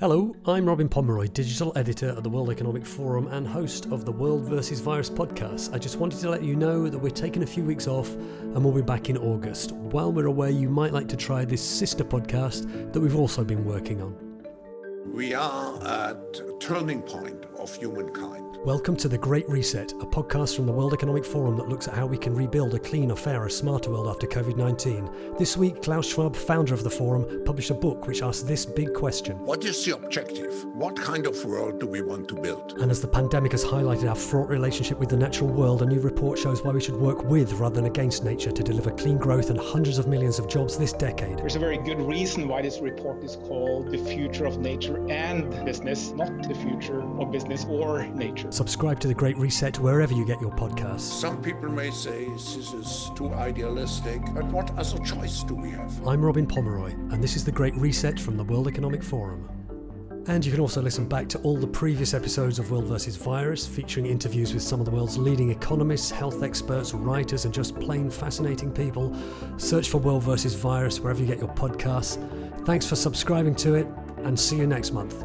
Hello, I'm Robin Pomeroy, digital editor at the World Economic Forum and host of the World vs. Virus podcast. I just wanted to let you know that we're taking a few weeks off and we'll be back in August. While we're away, you might like to try this sister podcast that we've also been working on. We are at a turning point of humankind. Welcome to The Great Reset, a podcast from the World Economic Forum that looks at how we can rebuild a cleaner, fairer, smarter world after COVID 19. This week, Klaus Schwab, founder of the forum, published a book which asks this big question What is the objective? What kind of world do we want to build? And as the pandemic has highlighted our fraught relationship with the natural world, a new report shows why we should work with rather than against nature to deliver clean growth and hundreds of millions of jobs this decade. There's a very good reason why this report is called The Future of Nature and Business, not the future of business or nature. Subscribe to The Great Reset wherever you get your podcasts. Some people may say this is too idealistic, but what other choice do we have? I'm Robin Pomeroy, and this is The Great Reset from the World Economic Forum. And you can also listen back to all the previous episodes of World vs. Virus, featuring interviews with some of the world's leading economists, health experts, writers, and just plain fascinating people. Search for World vs. Virus wherever you get your podcasts. Thanks for subscribing to it, and see you next month.